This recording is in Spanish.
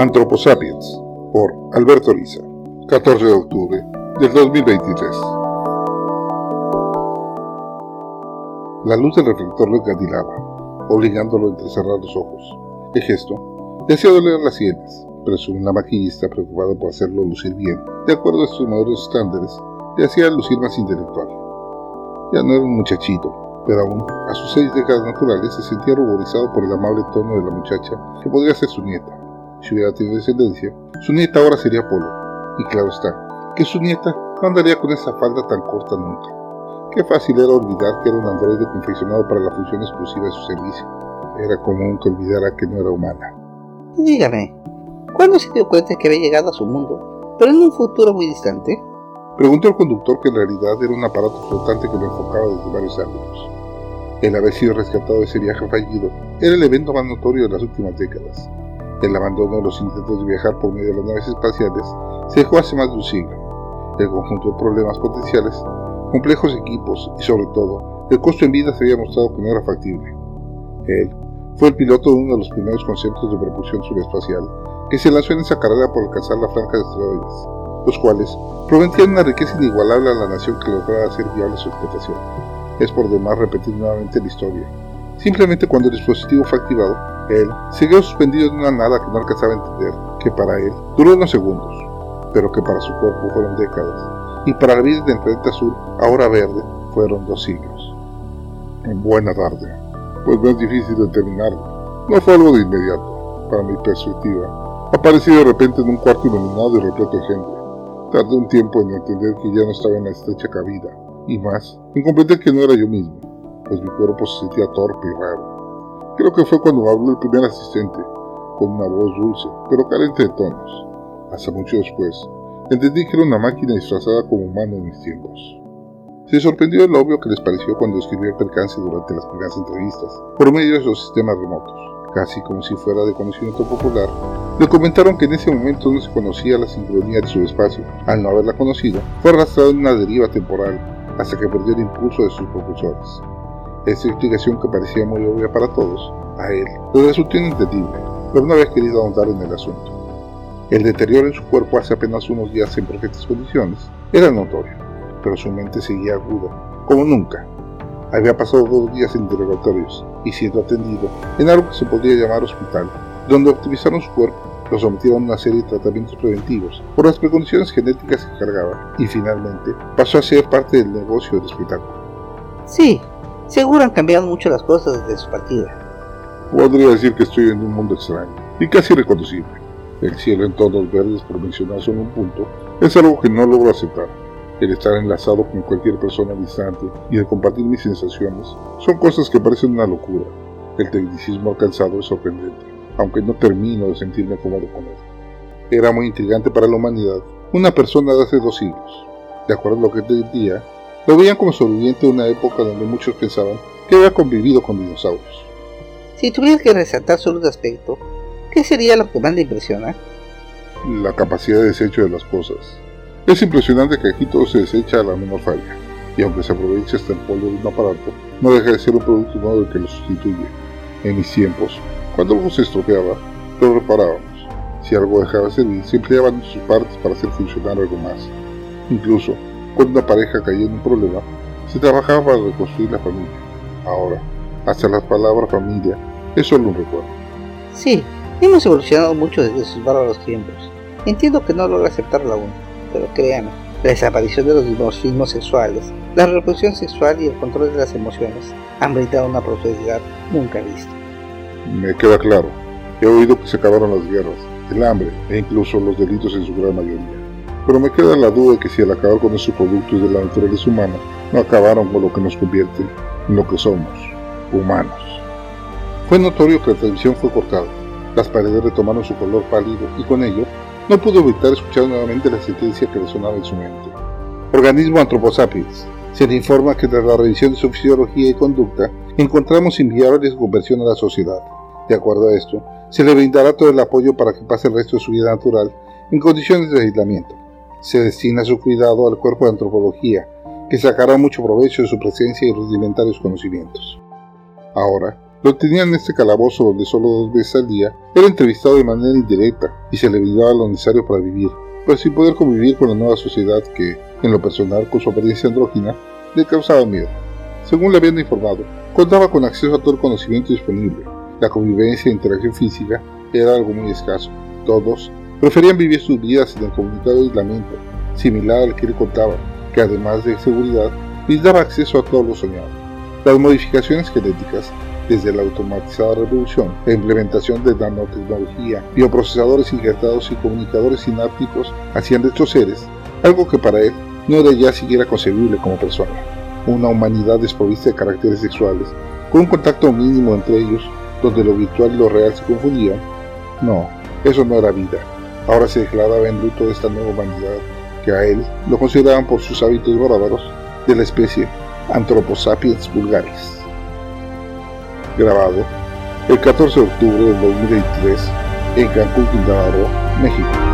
Anthroposapiens por Alberto Riza, 14 de octubre del 2023. La luz del reflector lo encantilaba, obligándolo a entrecerrar los ojos. El gesto le hacía doler las sienes, según la maquillista preocupada por hacerlo lucir bien, de acuerdo a sus modernos estándares, le hacía lucir más intelectual. Ya no era un muchachito, pero aún, a sus seis décadas naturales, se sentía ruborizado por el amable tono de la muchacha que podría ser su nieta si hubiera tenido descendencia, su nieta ahora sería Polo. Y claro está, que su nieta no andaría con esa falda tan corta nunca. Qué fácil era olvidar que era un androide confeccionado para la función exclusiva de su servicio. Era común que olvidara que no era humana. Dígame, ¿cuándo se dio cuenta que había llegado a su mundo, pero en un futuro muy distante? Preguntó al conductor que en realidad era un aparato flotante que lo enfocaba desde varios ángulos. El haber sido rescatado de ese viaje fallido era el evento más notorio de las últimas décadas, el abandono de los intentos de viajar por medio de las naves espaciales se dejó hace más de un siglo. El conjunto de problemas potenciales, complejos equipos y sobre todo, el costo en vida se había mostrado que no era factible. Él fue el piloto de uno de los primeros conceptos de propulsión subespacial que se lanzó en esa carrera por alcanzar la franja de asteroides, los cuales prometían una riqueza inigualable a la nación que lograra hacer viable su explotación. Es por demás repetir nuevamente la historia. Simplemente cuando el dispositivo fue activado, él siguió suspendido en una nada que no alcanzaba a entender, que para él duró unos segundos, pero que para su cuerpo fueron décadas, y para la vida del planeta azul, ahora verde, fueron dos siglos. En buena tarde, pues no es difícil determinarlo. No fue algo de inmediato, para mi perspectiva. Aparecí de repente en un cuarto iluminado y repleto de gente. Tardé un tiempo en entender que ya no estaba en la estrecha cabida, y más, en comprender que no era yo mismo, pues mi cuerpo se sentía torpe y raro. Creo que fue cuando habló el primer asistente, con una voz dulce, pero carente de tonos. Hasta mucho después, entendí que era una máquina disfrazada como humano en mis tiempos. Se sorprendió el obvio que les pareció cuando escribió el percance durante las primeras entrevistas, por medio de los sistemas remotos. Casi como si fuera de conocimiento popular, le comentaron que en ese momento no se conocía la sincronía de su espacio. Al no haberla conocido, fue arrastrado en una deriva temporal hasta que perdió el impulso de sus propulsores. Esta explicación que parecía muy obvia para todos, a él le resultó inentendible, pero no había querido ahondar en el asunto. El deterioro en su cuerpo hace apenas unos días en perfectas condiciones era notorio, pero su mente seguía aguda, como nunca. Había pasado dos días en interrogatorios y siendo atendido en algo que se podría llamar hospital, donde optimizaron su cuerpo, lo sometieron a una serie de tratamientos preventivos por las precondiciones genéticas que cargaba y finalmente pasó a ser parte del negocio del espectáculo. Sí, Seguro han cambiado mucho las cosas desde su partida. Podría decir que estoy en un mundo extraño y casi reconocible. El cielo en tonos verdes, por mencionar solo un punto, es algo que no logro aceptar. El estar enlazado con cualquier persona distante y el compartir mis sensaciones son cosas que parecen una locura. El tecnicismo alcanzado es sorprendente, aunque no termino de sentirme cómodo con él. Era muy intrigante para la humanidad una persona de hace dos siglos. De acuerdo a lo que te diría, lo veían como sobreviviente de una época donde muchos pensaban que había convivido con dinosaurios. Si tuvieras que resaltar solo un aspecto, ¿qué sería lo que más le impresiona? La capacidad de desecho de las cosas. Es impresionante que aquí todo se desecha a la menor falla, y aunque se aproveche hasta el polvo de un aparato, no deja de ser un producto nuevo que lo sustituye. En mis tiempos, cuando algo se estropeaba, lo reparábamos. Si algo dejaba de servir, se empleaban sus partes para hacer funcionar algo más. Incluso, cuando una pareja caía en un problema, se trabajaba para reconstruir la familia. Ahora, hasta la palabra familia es solo un recuerdo. Sí, hemos evolucionado mucho desde esos bárbaros tiempos. Entiendo que no logra aceptarlo aún, pero créanme, la desaparición de los dimorfismos sexuales, la reproducción sexual y el control de las emociones han brindado una prosperidad nunca vista. Me queda claro. He oído que se acabaron las guerras, el hambre e incluso los delitos en su gran mayoría pero me queda la duda de que si al acabar con esos productos de la naturaleza humana, no acabaron con lo que nos convierte en lo que somos, humanos. Fue notorio que la televisión fue cortada, las paredes retomaron su color pálido y con ello no pudo evitar escuchar nuevamente la sentencia que resonaba en su mente. Organismo Anthroposapiens. Se le informa que tras la revisión de su fisiología y conducta, encontramos inviable su conversión a la sociedad. De acuerdo a esto, se le brindará todo el apoyo para que pase el resto de su vida natural en condiciones de aislamiento se destina su cuidado al cuerpo de antropología, que sacará mucho provecho de su presencia y rudimentarios conocimientos. Ahora, Lo tenían en este calabozo donde solo dos veces al día era entrevistado de manera indirecta y se le brindaba lo necesario para vivir, pero sin poder convivir con la nueva sociedad que, en lo personal, con su apariencia andrógina, le causaba miedo. Según le habían informado, contaba con acceso a todo el conocimiento disponible. La convivencia e interacción física era algo muy escaso. Todos preferían vivir sus vidas en el comunicado aislamiento, similar al que le contaba, que además de seguridad, les daba acceso a todo lo soñado. Las modificaciones genéticas desde la automatizada reproducción, la implementación de nanotecnología, bioprocesadores injertados y comunicadores sinápticos hacían de estos seres algo que para él no era ya siquiera concebible como persona. Una humanidad desprovista de caracteres sexuales, con un contacto mínimo entre ellos, donde lo virtual y lo real se confundían. No, eso no era vida. Ahora se declaraba en luto de esta nueva humanidad, que a él lo consideraban por sus hábitos bárbaros de la especie Anthroposapiens vulgaris grabado el 14 de octubre del 2023 en Cancún, Quintana Roo, México.